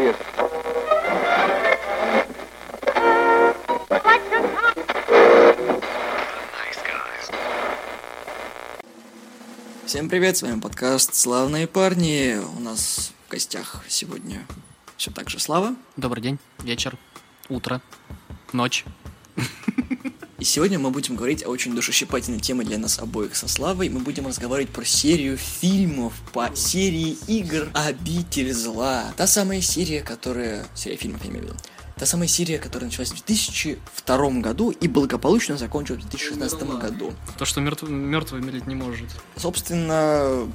человек. Всем привет, с вами подкаст «Славные парни». У нас в гостях сегодня все так же Слава. Добрый день, вечер, утро, ночь. И сегодня мы будем говорить о очень душещипательной теме для нас обоих со Славой. Мы будем разговаривать про серию фильмов по серии игр «Обитель зла». Та самая серия, которая... Серия фильмов, я имею в виду. Та самая серия, которая началась в 2002 году и благополучно закончилась в 2016 году. То, что мертв... мертвый умереть не может. Собственно,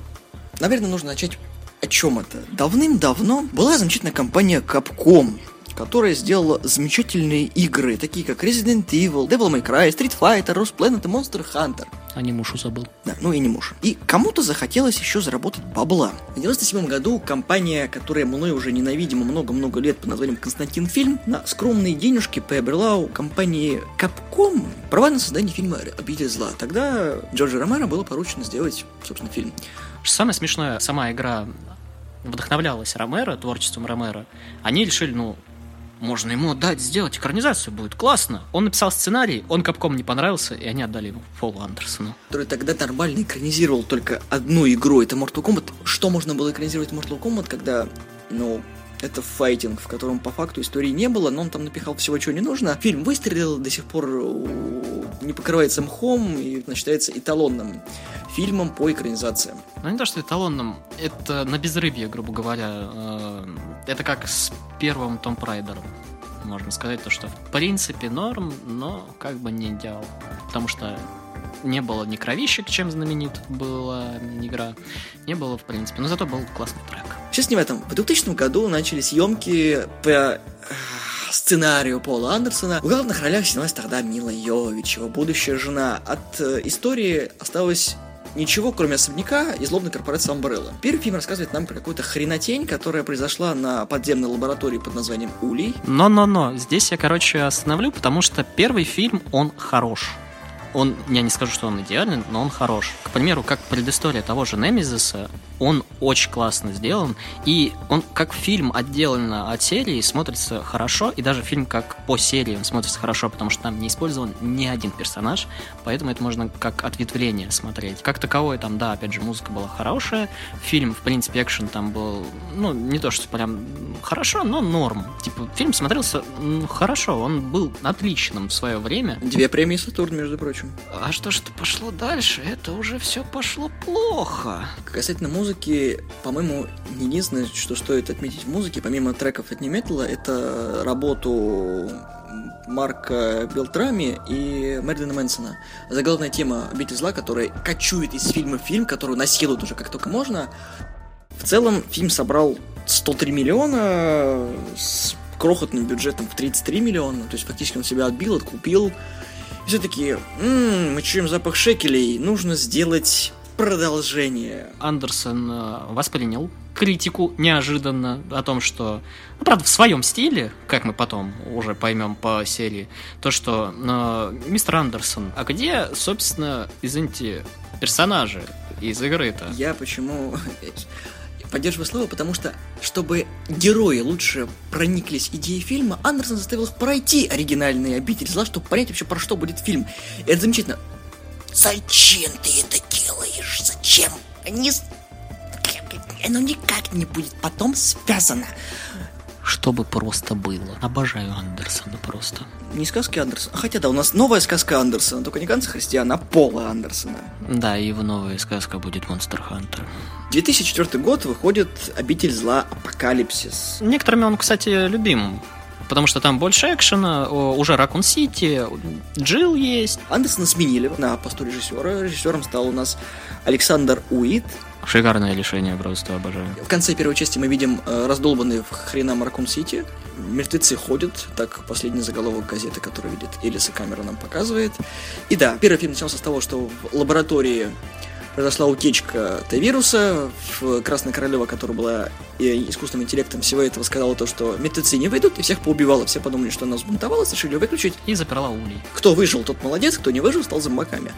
наверное, нужно начать о чем это. Давным-давно была замечательная компания Capcom, которая сделала замечательные игры, такие как Resident Evil, Devil May Cry, Street Fighter, Lost Planet и Monster Hunter. А не муж забыл. Да, ну и не муж. И кому-то захотелось еще заработать бабла. В 97 году компания, которая мной уже ненавидима много-много лет под названием Константин Фильм, на скромные денежки приобрела у компании Capcom права на создание фильма «Обитель зла». Тогда Джорджи Ромеро было поручено сделать, собственно, фильм. Самое смешное, сама игра вдохновлялась Ромеро, творчеством Ромеро. Они решили, ну, можно ему отдать, сделать экранизацию, будет классно. Он написал сценарий, он Капком не понравился, и они отдали ему Фолу Андерсону. Который тогда нормально экранизировал только одну игру, это Mortal Kombat. Что можно было экранизировать Mortal Kombat, когда, ну, это файтинг, в котором по факту истории не было, но он там напихал всего, чего не нужно. Фильм выстрелил, до сих пор не покрывается мхом и считается эталонным фильмом по экранизациям. Ну не то, что эталонным, это на безрыбье, грубо говоря. Э, это как с первым Том Прайдером. Можно сказать, то, что в принципе норм, но как бы не идеал. Потому что не было ни кровищек, чем знаменит была игра. Не было, в принципе. Но зато был классный трек. Сейчас не в этом. В 2000 году начали съемки по сценарию Пола Андерсона. В главных ролях снялась тогда Мила Йович, его будущая жена. От э, истории осталось ничего, кроме особняка и злобной корпорации Umbrella. Первый фильм рассказывает нам про какую-то хренотень, которая произошла на подземной лаборатории под названием Улей. Но-но-но, здесь я, короче, остановлю, потому что первый фильм, он хорош он, я не скажу, что он идеальный, но он хорош. К примеру, как предыстория того же Немезиса, он очень классно сделан, и он как фильм отделан от серии, смотрится хорошо, и даже фильм как по серии он смотрится хорошо, потому что там не использован ни один персонаж, поэтому это можно как ответвление смотреть. Как таковой там, да, опять же, музыка была хорошая, фильм, в принципе, экшен там был, ну, не то, что прям хорошо, но норм. Типа, фильм смотрелся хорошо, он был отличным в свое время. Две премии Сатурн, между прочим прочим. А что же пошло дальше? Это уже все пошло плохо. Касательно музыки, по-моему, единственное, что стоит отметить в музыке, помимо треков от Неметала, это работу Марка Белтрами и Мэрилина Мэнсона. Заглавная тема «Обитель зла», которая кочует из фильма в фильм, которую насилуют уже как только можно. В целом, фильм собрал 103 миллиона с крохотным бюджетом в 33 миллиона. То есть, фактически он себя отбил, откупил. И все такие, ммм, мы чуем запах шекелей, нужно сделать продолжение. Андерсон э, воспринял критику неожиданно о том, что, ну, правда, в своем стиле, как мы потом уже поймем по серии, то, что э, мистер Андерсон, а где, собственно, извините, персонажи из игры-то? Я почему поддерживаю слово, потому что, чтобы герои лучше прониклись идеей фильма, Андерсон заставил пройти оригинальный обитель зла, чтобы понять вообще, про что будет фильм. И это замечательно. Зачем ты это делаешь? Зачем? Не... Оно никак не будет потом связано чтобы просто было. Обожаю Андерсона просто. Не сказки Андерсона. Хотя да, у нас новая сказка Андерсона, только не Ганса Христиана, а Пола Андерсона. Да, в новая сказка будет Монстр Хантер. 2004 год выходит «Обитель зла. Апокалипсис». Некоторыми он, кстати, любим потому что там больше экшена, уже Ракун Сити, Джилл есть. Андерсона сменили на посту режиссера. Режиссером стал у нас Александр Уит. Шикарное решение, просто обожаю. В конце первой части мы видим э, раздолбанный в хрена Маркун Сити. Мертвецы ходят, так последний заголовок газеты, который видит Элиса Камера нам показывает. И да, первый фильм начался с того, что в лаборатории произошла утечка Т-вируса. В Красная Королева, которая была искусственным интеллектом всего этого, сказала то, что мертвецы не выйдут, и всех поубивала. Все подумали, что она взбунтовалась, решили ее выключить. И заперла улей. Кто выжил, тот молодец, кто не выжил, стал зомбаками.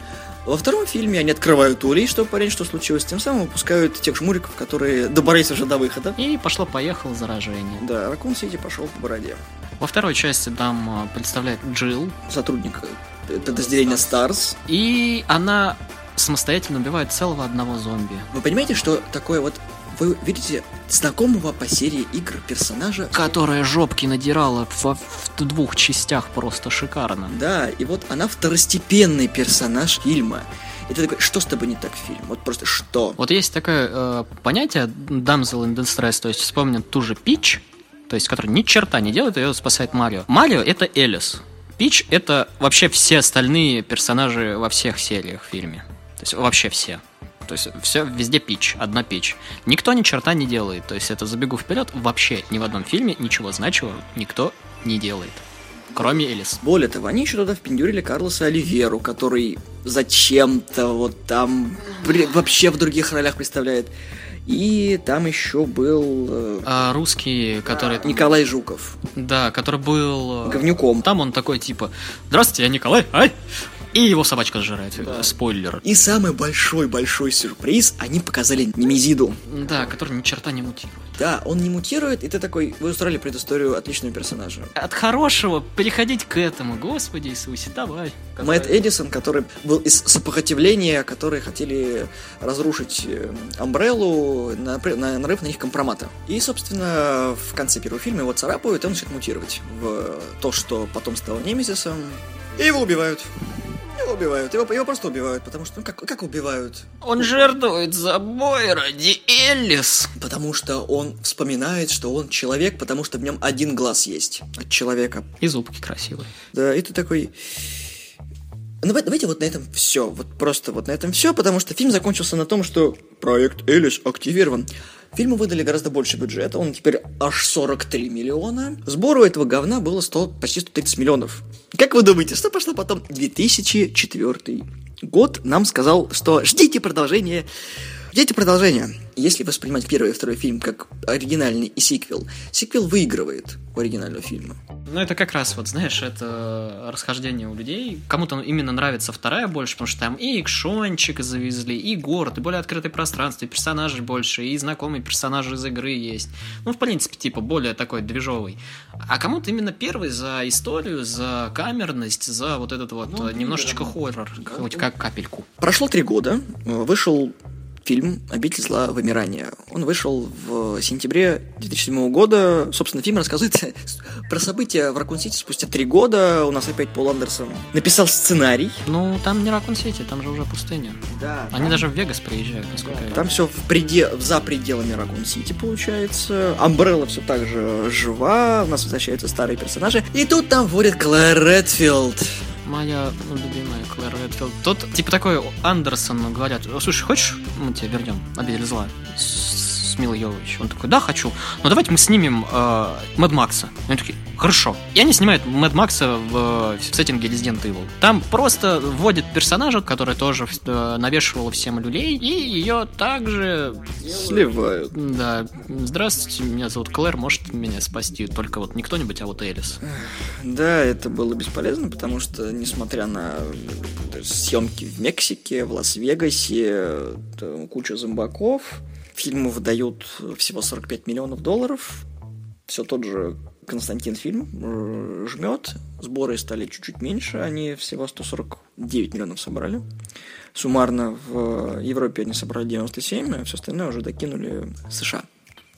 Во втором фильме они открывают улей, чтобы понять, что случилось, тем самым выпускают тех жмуриков, которые добрались уже до выхода. И пошло-поехало заражение. Да, Ракун Сити пошел по бороде. Во второй части нам э, представляет Джилл, Сотрудник э, подразделения Stars. и она самостоятельно убивает целого одного зомби. Вы понимаете, что такое вот... Вы видите знакомого по серии игр персонажа? Которая жопки надирала во- в двух частях просто шикарно. Да, и вот она второстепенный персонаж фильма. И ты такой, что с тобой не так в фильме? Вот просто что? Вот есть такое э, понятие damsel in distress, то есть вспомним ту же Пич, то есть который ни черта не делает, ее спасает Марио. Марио это Элис. Пич это вообще все остальные персонажи во всех сериях в фильме. То есть вообще все. То есть все везде пич, одна пич. Никто ни черта не делает. То есть это забегу вперед, вообще ни в одном фильме ничего значимого никто не делает. Кроме Элис. Более того, они еще туда впендюрили Карлоса Оливеру, который зачем-то вот там бля, вообще в других ролях представляет. И там еще был э, А русский, который... Николай Жуков, Да, который был... э, говнюком. Там он такой типа Здравствуйте, я Николай, ай! И его собачка сжирает. Э, Спойлер. И самый большой-большой сюрприз, они показали Немезиду. Да, который ни черта не мутирует. Да, он не мутирует, и ты такой, вы устроили предысторию отличного персонажа. От хорошего переходить к этому. Господи Иисусе, давай. Мэтт Эдисон, который был из сопротивления, которые хотели разрушить э, Амбреллу, на, на нарыв на них компромата. И, собственно, в конце первого фильма его царапают, и он начинает мутировать в то, что потом стало Немезисом. И его убивают. Его убивают. Его, его просто убивают, потому что, ну как, как убивают? Он жертвует собой ради Эллис. Потому что он вспоминает, что он человек, потому что в нем один глаз есть от человека. И зубки красивые. Да, и ты такой... Ну, давай- давайте вот на этом все. Вот просто вот на этом все, потому что фильм закончился на том, что проект Элис активирован. Фильму выдали гораздо больше бюджета, он теперь аж 43 миллиона. Сбору этого говна было 100, почти 130 миллионов. Как вы думаете, что пошло потом? 2004 год нам сказал, что ждите продолжения. Ждите продолжения. Если воспринимать первый и второй фильм как оригинальный и сиквел, сиквел выигрывает у оригинального фильма. Ну, это как раз, вот, знаешь, это расхождение у людей. Кому-то именно нравится вторая больше, потому что там и экшончик завезли, и город, и более открытое пространство, и персонажей больше, и знакомые персонажи из игры есть. Ну, в принципе, типа, более такой движовый. А кому-то именно первый за историю, за камерность, за вот этот вот Ну, э, немножечко да. хоррор, хоть как капельку. Прошло три года, э, вышел фильм «Обитель зла. Вымирание». Он вышел в сентябре 2007 года. Собственно, фильм рассказывает про события в Ракун-Сити спустя три года. У нас опять Пол Андерсон написал сценарий. Ну, там не Ракун Сити, там же уже пустыня. Да. Они даже в Вегас приезжают, насколько я Там все в преде... за пределами Ракун-Сити получается. Амбрелла все так же жива. У нас возвращаются старые персонажи. И тут там вводит Клэр Редфилд. Моя ну, любимая Клэр Редфилд. Тот, типа такой Андерсон говорят, слушай, хочешь, мы тебе вернем обитель зла с, Милой Йовович? Он такой, да, хочу. Но давайте мы снимем э, Мэд Макса. И они такие, хорошо. И они снимают Мэд Макса в, в сеттинге Resident Evil. Там просто вводят персонажа, который тоже э, навешивал всем люлей, и ее также Сливают. да, здравствуйте, меня зовут Клэр, может меня спасти только вот не кто-нибудь, а вот Элис. Да, это было бесполезно, потому что, несмотря на э, съемки в Мексике, в Лас-Вегасе, э, кучу зомбаков, фильму выдают всего 45 миллионов долларов. Все тот же Константин фильм э, жмет. Сборы стали чуть-чуть меньше, они всего 149 миллионов собрали. Суммарно в Европе они собрали 97, а все остальное уже докинули США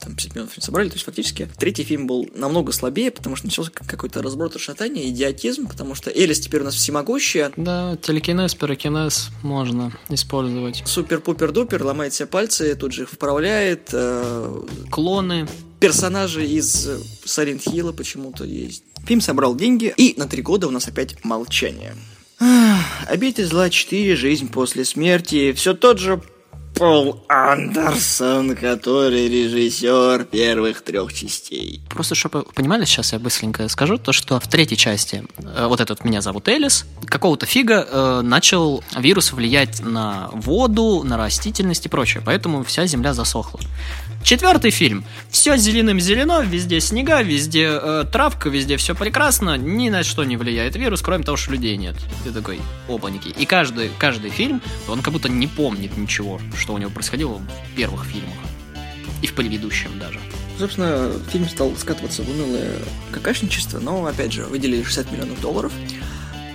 там 50 миллионов не собрали, то есть фактически третий фильм был намного слабее, потому что начался какой-то разброд шатания, идиотизм, потому что Элис теперь у нас всемогущая, Да, телекинез, пирокинез можно использовать. супер-пупер-дупер, ломает себе пальцы, тут же их вправляет, э, Клоны. персонажи из Silent Hill почему-то есть. Фильм собрал деньги, и на три года у нас опять молчание. Обитель зла 4, жизнь после смерти, все тот же Пол Андерсон, который режиссер первых трех частей. Просто, чтобы вы понимали, сейчас я быстренько скажу, то, что в третьей части, э, вот этот «Меня зовут Элис», какого-то фига э, начал вирус влиять на воду, на растительность и прочее, поэтому вся земля засохла. Четвертый фильм. Все зеленым зелено, везде снега, везде э, травка, везде все прекрасно, ни на что не влияет вирус, кроме того, что людей нет. Ты такой, опаньки. И каждый, каждый фильм, он как будто не помнит ничего, что у него происходило в первых фильмах. И в предыдущем даже. Собственно, фильм стал скатываться в унылое какашничество, но, опять же, выделили 60 миллионов долларов.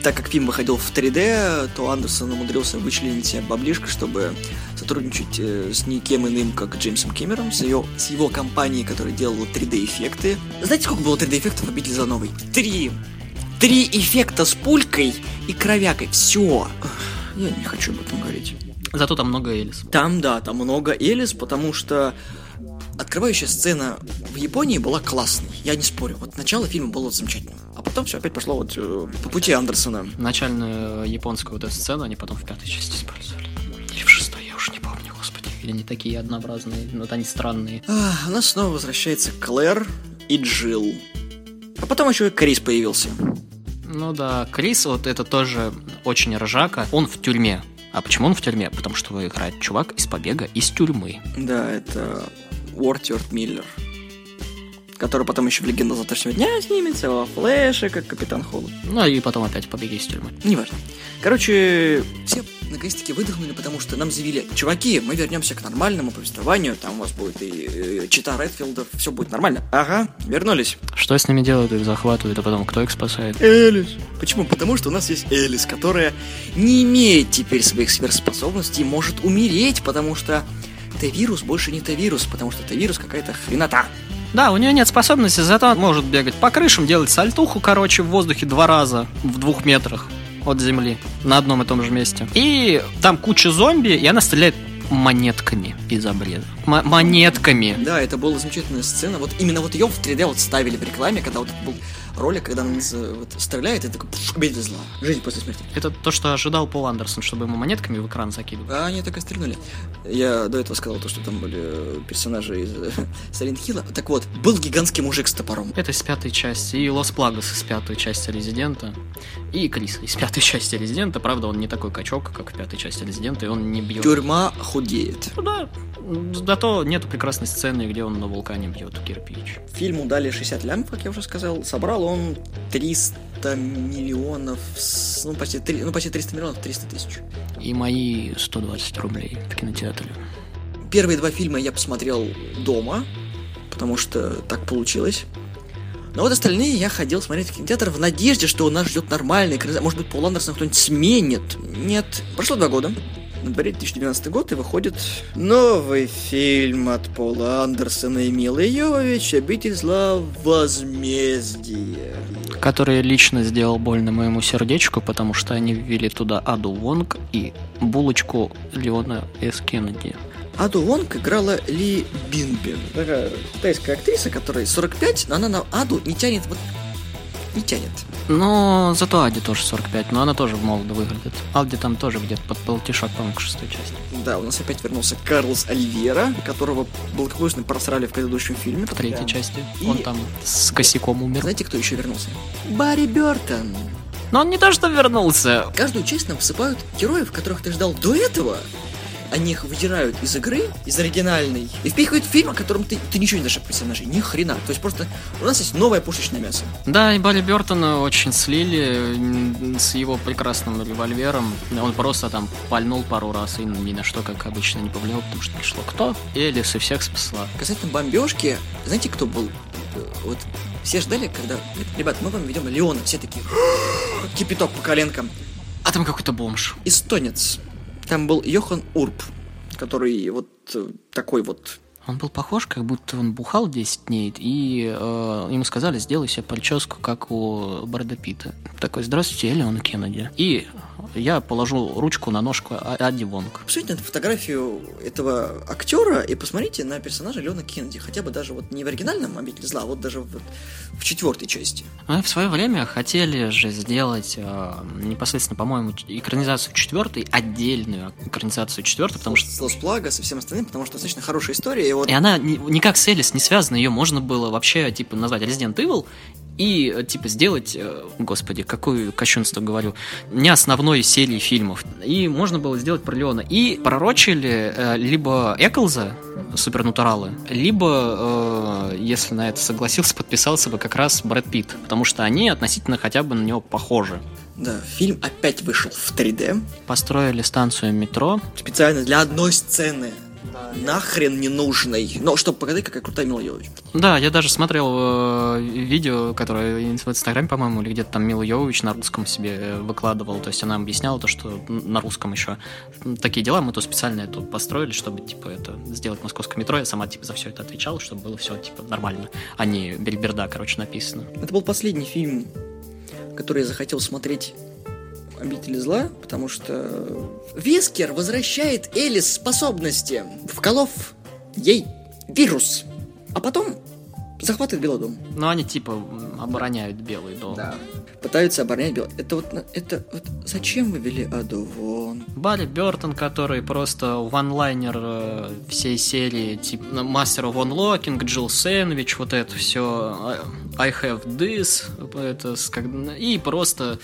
Так как фильм выходил в 3D, то Андерсон умудрился вычленить себе баблишко, чтобы сотрудничать э, с никем иным, как Джеймсом Кэмером, с, ее, с его компанией, которая делала 3D-эффекты. Знаете, сколько было 3D-эффектов в «Обитель за новый»? Три! Три эффекта с пулькой и кровякой. Все. Я не хочу об этом говорить. Зато там много Элис. Там, да, там много Элис, потому что открывающая сцена в Японии была классной, я не спорю. Вот начало фильма было замечательным. А потом все опять пошло вот э, по пути Андерсона. Начальную японскую вот эту сцену они потом в пятой части использовали. Или в шестой, я уже не помню, господи. Или они такие однообразные, но вот они странные. А, у нас снова возвращается Клэр и Джилл. А потом еще и Крис появился. Ну да, Крис, вот это тоже очень ржака. Он в тюрьме. А почему он в тюрьме? Потому что играет чувак из побега из тюрьмы. Да, это Уортьорд Миллер. Который потом еще в «Легенда завтрашнего дня» снимется, во «Флэше», как Капитан Холод. Ну и потом опять побеги из тюрьмы. Неважно. Короче, все наконец-таки выдохнули, потому что нам заявили, чуваки, мы вернемся к нормальному повествованию, там у вас будет и э, чита Редфилдов, все будет нормально. Ага, вернулись. Что с ними делают? Их захватывают, а потом кто их спасает? Элис. Почему? Потому что у нас есть Элис, которая не имеет теперь своих сверхспособностей и может умереть, потому что Т-вирус больше не Т-вирус, потому что Т-вирус какая-то хренота. Да, у нее нет способности, зато он может бегать по крышам, делать сальтуху, короче, в воздухе два раза в двух метрах от земли на одном и том же месте. И там куча зомби, и она стреляет монетками из обреза. М- монетками. Да, это была замечательная сцена. Вот именно вот ее в 3D вот ставили в рекламе, когда вот был ролик, когда он вот, стреляет, и такой пфф, обитель зла. Жизнь после смерти. Это то, что ожидал Пол Андерсон, чтобы ему монетками в экран закидывали. А они так и стрельнули. Я до этого сказал то, что там были персонажи из Silent Hill. Так вот, был гигантский мужик с топором. Это из пятой части, и Лос Плагос из пятой части Резидента, и Крис из пятой части Резидента. Правда, он не такой качок, как в пятой части Резидента, и он не бьет. Тюрьма худеет. Ну да, зато нету прекрасной сцены, где он на вулкане бьет кирпич. Фильму дали 60 лямов, как я уже сказал. Собрал он 300 миллионов, ну почти, три- ну, почти 300 миллионов, 300 тысяч. И мои 120 рублей в кинотеатре. Первые два фильма я посмотрел дома, потому что так получилось. Но вот остальные я ходил смотреть в кинотеатр в надежде, что нас ждет нормальный экранизация. Может быть, Пол Андерсон кто-нибудь сменит. Нет. Прошло два года. На дворе 2012 год, и выходит новый фильм от Пола Андерсона и Милы Йович «Обитель зла. Возмездие». Который лично сделал больно моему сердечку, потому что они ввели туда Аду Вонг и булочку Леона С. Кеннеди. Аду Вонг играла Ли Бинбин. Такая китайская актриса, которой 45, но она на Аду не тянет вот... Не тянет. Но зато Ади тоже 45, но она тоже молодо выглядит. Алди там тоже где-то под полтишок, по-моему, к шестой части. Да, у нас опять вернулся Карлос Оливера, которого благополучно просрали в предыдущем фильме. В третьей части. И- Он там с косяком умер. Знаете, кто еще вернулся? Барри Бертон. Но он не то что вернулся. Каждую часть нам всыпают героев, которых ты ждал до этого. Они их выдирают из игры, из оригинальной, и впихивают в фильм, о котором ты, ты ничего не знаешь о персонаже, ни хрена. То есть просто у нас есть новое пушечное мясо. Да, и Барри Бертона очень слили с его прекрасным револьвером. Он просто там пальнул пару раз и ни на что, как обычно, не повлиял, потому что пришло кто? Элис и всех спасла. Касательно бомбежки, знаете, кто был? Вот все ждали, когда... Ребят, мы вам ведем Леона. Все такие... Кипяток по коленкам. А там какой-то бомж. Эстонец. Там был Йохан Урб, который вот э, такой вот... Он был похож, как будто он бухал 10 дней, и э, ему сказали, сделай себе прическу, как у Брэда Питта. Такой, здравствуйте, я Леон Кеннеди. И я положу ручку на ножку А- Адди Вонг. Посмотрите на фотографию этого актера и посмотрите на персонажа Леона Кеннеди. Хотя бы даже вот не в оригинальном «Обитель зла», а вот даже вот в четвертой части. Мы в свое время хотели же сделать э, непосредственно, по-моему, экранизацию четвертой, отдельную экранизацию четвертой, потому что С Лос Плагос и всем остальным, потому что достаточно хорошая история. И вот и она ни- никак с Элис не связана, ее можно было вообще типа назвать Resident Evil и, э, типа, сделать, э, господи, какое кощунство говорю, не основной серии фильмов. И можно было сделать про Леона. И пророчили э, либо Эклза, супернатуралы, либо, э, если на это согласился, подписался бы как раз Брэд Питт, потому что они относительно хотя бы на него похожи. Да, фильм опять вышел в 3D. Построили станцию метро. Специально для одной сцены нахрен не нужной. Но чтобы показать, какая крутая Мила Йовович. Да, я даже смотрел э, видео, которое в Инстаграме, по-моему, или где-то там Мила Йовович на русском себе э, выкладывал. То есть она объясняла то, что на русском еще такие дела мы то специально это построили, чтобы типа это сделать московское метро. Я сама типа за все это отвечала, чтобы было все типа нормально, а не бельберда, короче, написано. Это был последний фильм, который я захотел смотреть обители зла, потому что Вискер возвращает Элис способности, вколов ей вирус, а потом захватывает Белый дом. Ну, они типа обороняют Белый дом. Да. Пытаются оборонять Белый. Это вот, это вот зачем вы вели Аду вон? Барри Бертон, который просто ванлайнер э, всей серии, типа Мастер of Unlocking, Джилл Сэндвич, вот это все, I have this, это, и просто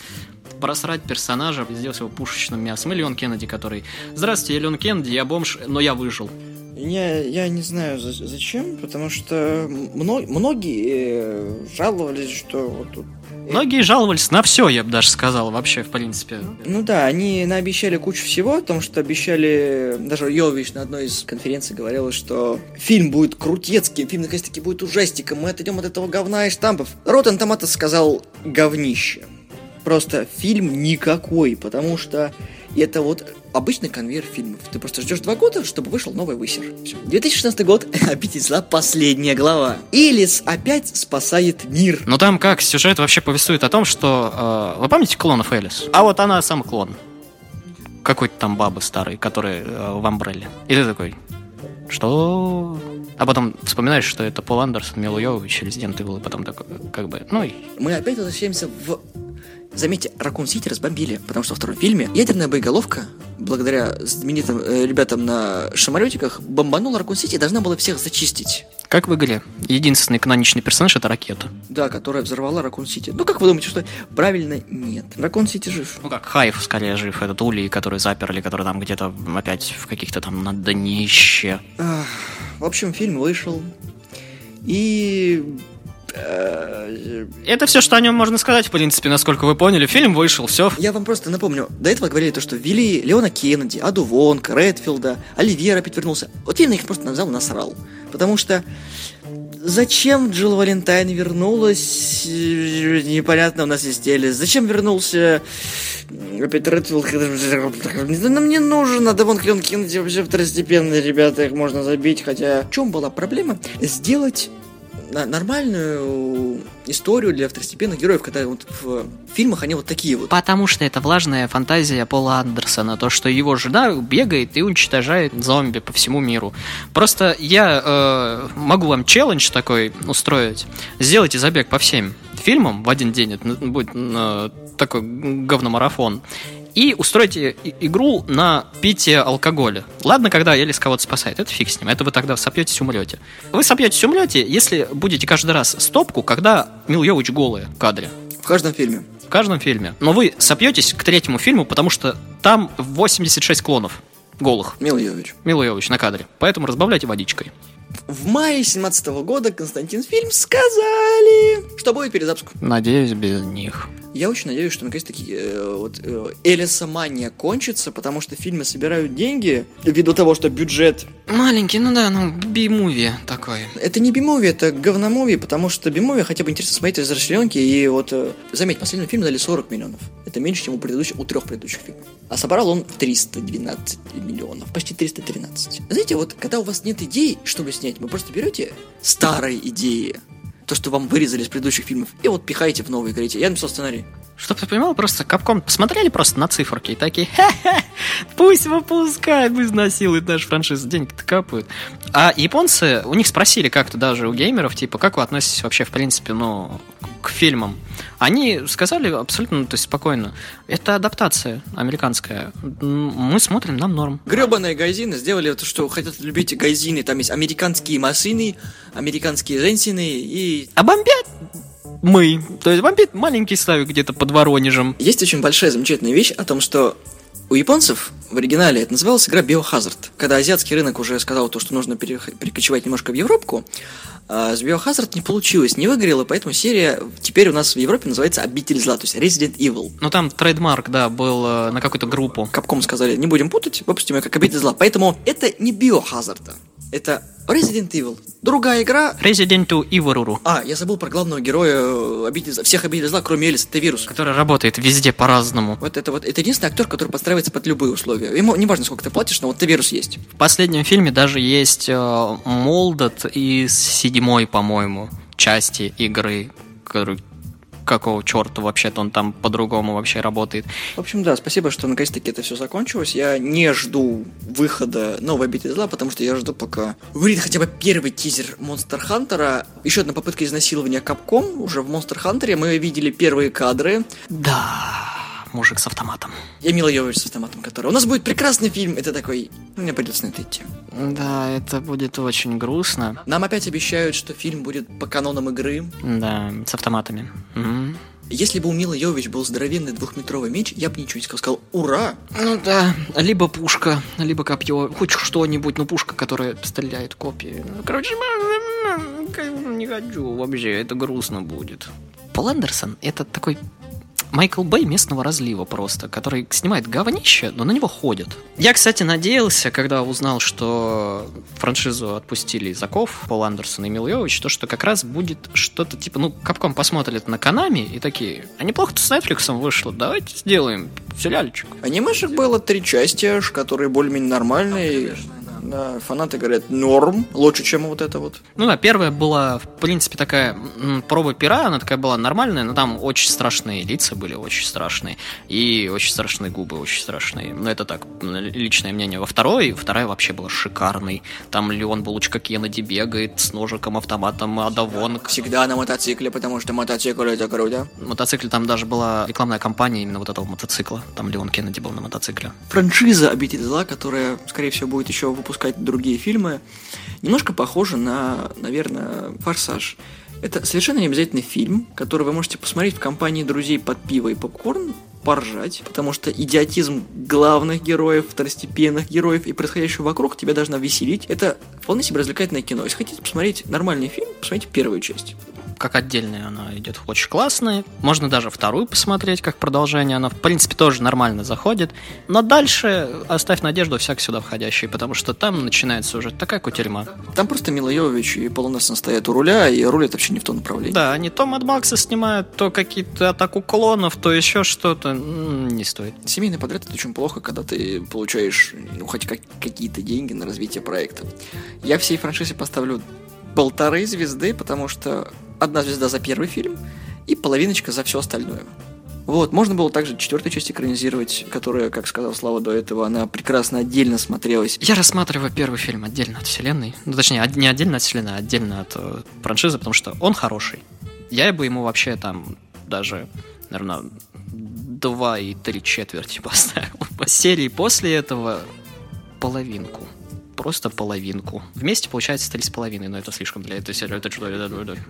просрать персонажа, сделать его пушечным мясом. Или Леон Кеннеди, который «Здравствуйте, я Леон Кеннеди, я бомж, но я выжил». Я, я не знаю зачем, потому что мно, многие э, жаловались, что вот тут Многие жаловались на все, я бы даже сказал, вообще, в принципе. Ну да, они наобещали кучу всего, потому что обещали, даже Йович на одной из конференций говорил, что фильм будет крутецкий, фильм наконец-таки будет ужастиком, мы отойдем от этого говна и штампов. Ротен Томатос сказал говнище просто фильм никакой, потому что это вот обычный конвейер фильмов. Ты просто ждешь два года, чтобы вышел новый высер. Все. 2016 год, «Обитель зла», последняя глава. Элис опять спасает мир. Ну там как, сюжет вообще повествует о том, что... Э, вы помните клонов Элис? А вот она сам клон. Какой-то там бабы старый, который э, в Амбрелле. И ты такой, что... А потом вспоминаешь, что это Пол Андерсон, Мила Йовович, Резидент Evil, и потом такой, как бы, ну и... Мы опять возвращаемся в Заметьте, Ракун Сити разбомбили, потому что во втором фильме ядерная боеголовка, благодаря знаменитым э, ребятам на самолетиках, бомбанула Ракун Сити и должна была всех зачистить. Как в игре. Единственный каноничный персонаж это ракета. Да, которая взорвала Ракун Сити. Ну как вы думаете, что правильно? Нет. Ракун Сити жив. Ну как, Хайф скорее жив. Этот Ули, который заперли, который там где-то опять в каких-то там на днище. В общем, фильм вышел. И это все, что о нем можно сказать, в принципе, насколько вы поняли. Фильм вышел, все. Я вам просто напомню, до этого говорили то, что ввели Леона Кеннеди, Аду Вонка, Редфилда, Оливьера опять вернулся. Вот фильм на их просто взял насрал. Потому что зачем Джилл Валентайн вернулась, непонятно, у нас есть Элис. Зачем вернулся опять Редфилд? Нам не нужен, а Девон Клен Кеннеди вообще второстепенные ребята, их можно забить. Хотя в чем была проблема? Сделать нормальную историю для второстепенных героев, когда вот в фильмах они вот такие вот. Потому что это влажная фантазия Пола Андерсона, то, что его жена бегает и уничтожает зомби по всему миру. Просто я э, могу вам челлендж такой устроить. Сделайте забег по всем фильмам в один день, это будет э, такой говномарафон и устроите игру на пите алкоголя. Ладно, когда Элис кого-то спасает, это фиг с ним, это вы тогда сопьетесь, умрете. Вы сопьетесь, умрете, если будете каждый раз стопку, когда Мил Йович голая в кадре. В каждом фильме. В каждом фильме. Но вы сопьетесь к третьему фильму, потому что там 86 клонов голых. Мил Йович. Мил Йович на кадре. Поэтому разбавляйте водичкой. В мае 17 года Константин фильм сказали, что будет перезапуск. Надеюсь, без них. Я очень надеюсь, что наконец-таки э, вот э, Элиса Мания кончится, потому что фильмы собирают деньги ввиду того, что бюджет... Маленький, ну да, ну би-муви такой. Это не би-муви, это говномуви, потому что би-муви хотя бы интересно смотреть из расчленки, и вот, э, заметь, последний фильм дали 40 миллионов. Это меньше, чем у предыдущих, у трех предыдущих фильмов. А собрал он 312 миллионов, почти 313. Знаете, вот когда у вас нет идей, чтобы снять, вы просто берете старые идеи, то, что вам вырезали из предыдущих фильмов, и вот пихаете в новые, говорите, я написал сценарий. Чтоб ты понимал, просто Капком посмотрели просто на циферки и такие, ха-ха, пусть выпускают, пусть насилуют нашу франшизу, деньги-то капают. А японцы, у них спросили как-то даже у геймеров, типа, как вы относитесь вообще, в принципе, ну, к фильмам? Они сказали абсолютно, ну, то есть спокойно, это адаптация американская. Мы смотрим, нам норм. Гребаные гайзины сделали то, что хотят любить гайзины. Там есть американские машины, американские женщины и... А бомбят мы. То есть бомбит маленький ставик где-то под Воронежем. Есть очень большая замечательная вещь о том, что у японцев в оригинале это называлась игра Biohazard. Когда азиатский рынок уже сказал то, что нужно перекочевать немножко в Европу, а с Biohazard не получилось, не выгорело, поэтому серия теперь у нас в Европе называется Обитель зла, то есть Resident Evil. Ну там trademark, да, был э, на какую-то группу. Capcom сказали, не будем путать, выпустим ее как Обитель зла. Поэтому это не Biohazard, это Resident Evil. Другая игра. Resident Evil. А, я забыл про главного героя э, обители зла. Всех обителей зла, кроме Элис, это вирус. Который работает везде по-разному. Вот это вот, это единственный актер, который подстраивается под любые условия. Ему не важно, сколько ты платишь, но вот ты вирус есть. В последнем фильме даже есть э, Molded из седьмой, по-моему, части игры, который какого черта вообще-то он там по-другому вообще работает. В общем, да, спасибо, что наконец-таки это все закончилось. Я не жду выхода новой битвы зла, потому что я жду, пока выйдет хотя бы первый тизер Монстр Хантера. Еще одна попытка изнасилования Капком. Уже в Монстр Хантере мы видели первые кадры. Да мужик с автоматом. Я Мила Йович с автоматом, который... У нас будет прекрасный фильм, это такой... Ну, мне придется на это идти. Да, это будет очень грустно. Нам опять обещают, что фильм будет по канонам игры. Да, с автоматами. Угу. Если бы у Мила Йович был здоровенный двухметровый меч, я бы ничего не сказал. Сказал «Ура!» Ну да, либо пушка, либо копье, хоть что-нибудь, ну пушка, которая стреляет копии. Ну, короче, не хочу вообще, это грустно будет. Пол Андерсон — это такой Майкл Бэй местного разлива просто, который снимает говнище, но на него ходят. Я, кстати, надеялся, когда узнал, что франшизу отпустили из оков Пол Андерсон и Мил Йович, то, что как раз будет что-то типа, ну, Капком посмотрят на Канами и такие, а неплохо-то с Netflix вышло, давайте сделаем сериальчик. Анимешек было три части, которые более-менее нормальные. Да, фанаты говорят, норм, лучше, чем вот это вот. Ну да, первая была, в принципе, такая проба пера, она такая была нормальная, но там очень страшные лица были, очень страшные, и очень страшные губы, очень страшные. Но это так, личное мнение. Во второй, вторая вообще была шикарной. Там Леон Булочка Кеннеди бегает с ножиком, автоматом, Адавон. Всегда на мотоцикле, потому что мотоцикл это круто. В мотоцикле там даже была рекламная кампания именно вот этого мотоцикла. Там Леон Кеннеди был на мотоцикле. Франшиза «Обитель зла», которая, скорее всего, будет еще выпускаться выпускать другие фильмы, немножко похоже на, наверное, «Форсаж». Это совершенно не обязательный фильм, который вы можете посмотреть в компании друзей под пиво и попкорн, поржать, потому что идиотизм главных героев, второстепенных героев и происходящего вокруг тебя должна веселить. Это вполне себе развлекательное кино. Если хотите посмотреть нормальный фильм, посмотрите первую часть как отдельная она идет очень классная. Можно даже вторую посмотреть как продолжение. Она, в принципе, тоже нормально заходит. Но дальше оставь надежду всяк сюда входящий, потому что там начинается уже такая кутерьма. Там просто Мила Йовович и Пол стоят у руля, и рулят вообще не в том направлении. Да, они то Мад Макса снимают, то какие-то атаку клонов, то еще что-то. Не стоит. Семейный подряд это очень плохо, когда ты получаешь ну, хоть как, какие-то деньги на развитие проекта. Я всей франшизе поставлю полторы звезды, потому что одна звезда за первый фильм и половиночка за все остальное. Вот, можно было также четвертую часть экранизировать, которая, как сказал Слава до этого, она прекрасно отдельно смотрелась. Я рассматриваю первый фильм отдельно от вселенной. Ну, точнее, не отдельно от вселенной, а отдельно от э, франшизы, потому что он хороший. Я бы ему вообще там даже, наверное, два и три четверти поставил. По серии после этого половинку просто половинку. Вместе получается три с половиной, но это слишком для этой серии. Это что?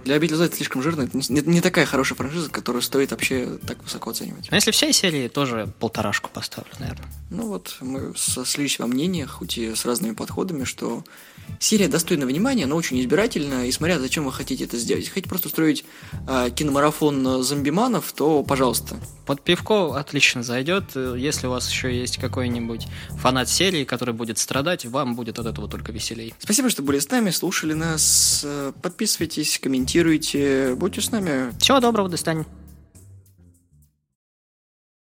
Для обитель это слишком жирно. Это не, не такая хорошая франшиза, которую стоит вообще так высоко оценивать. Но если всей серии, тоже полторашку поставлю, наверное. Ну вот, мы сослись во мнениях, хоть и с разными подходами, что серия достойна внимания, но очень избирательна, и смотря зачем вы хотите это сделать. Если хотите просто устроить э, киномарафон зомбиманов, то пожалуйста. Под пивко отлично зайдет. Если у вас еще есть какой-нибудь фанат серии, который будет страдать, вам будет от этого только веселей. Спасибо, что были с нами, слушали нас. Подписывайтесь, комментируйте, будьте с нами. Всего доброго, до свидания.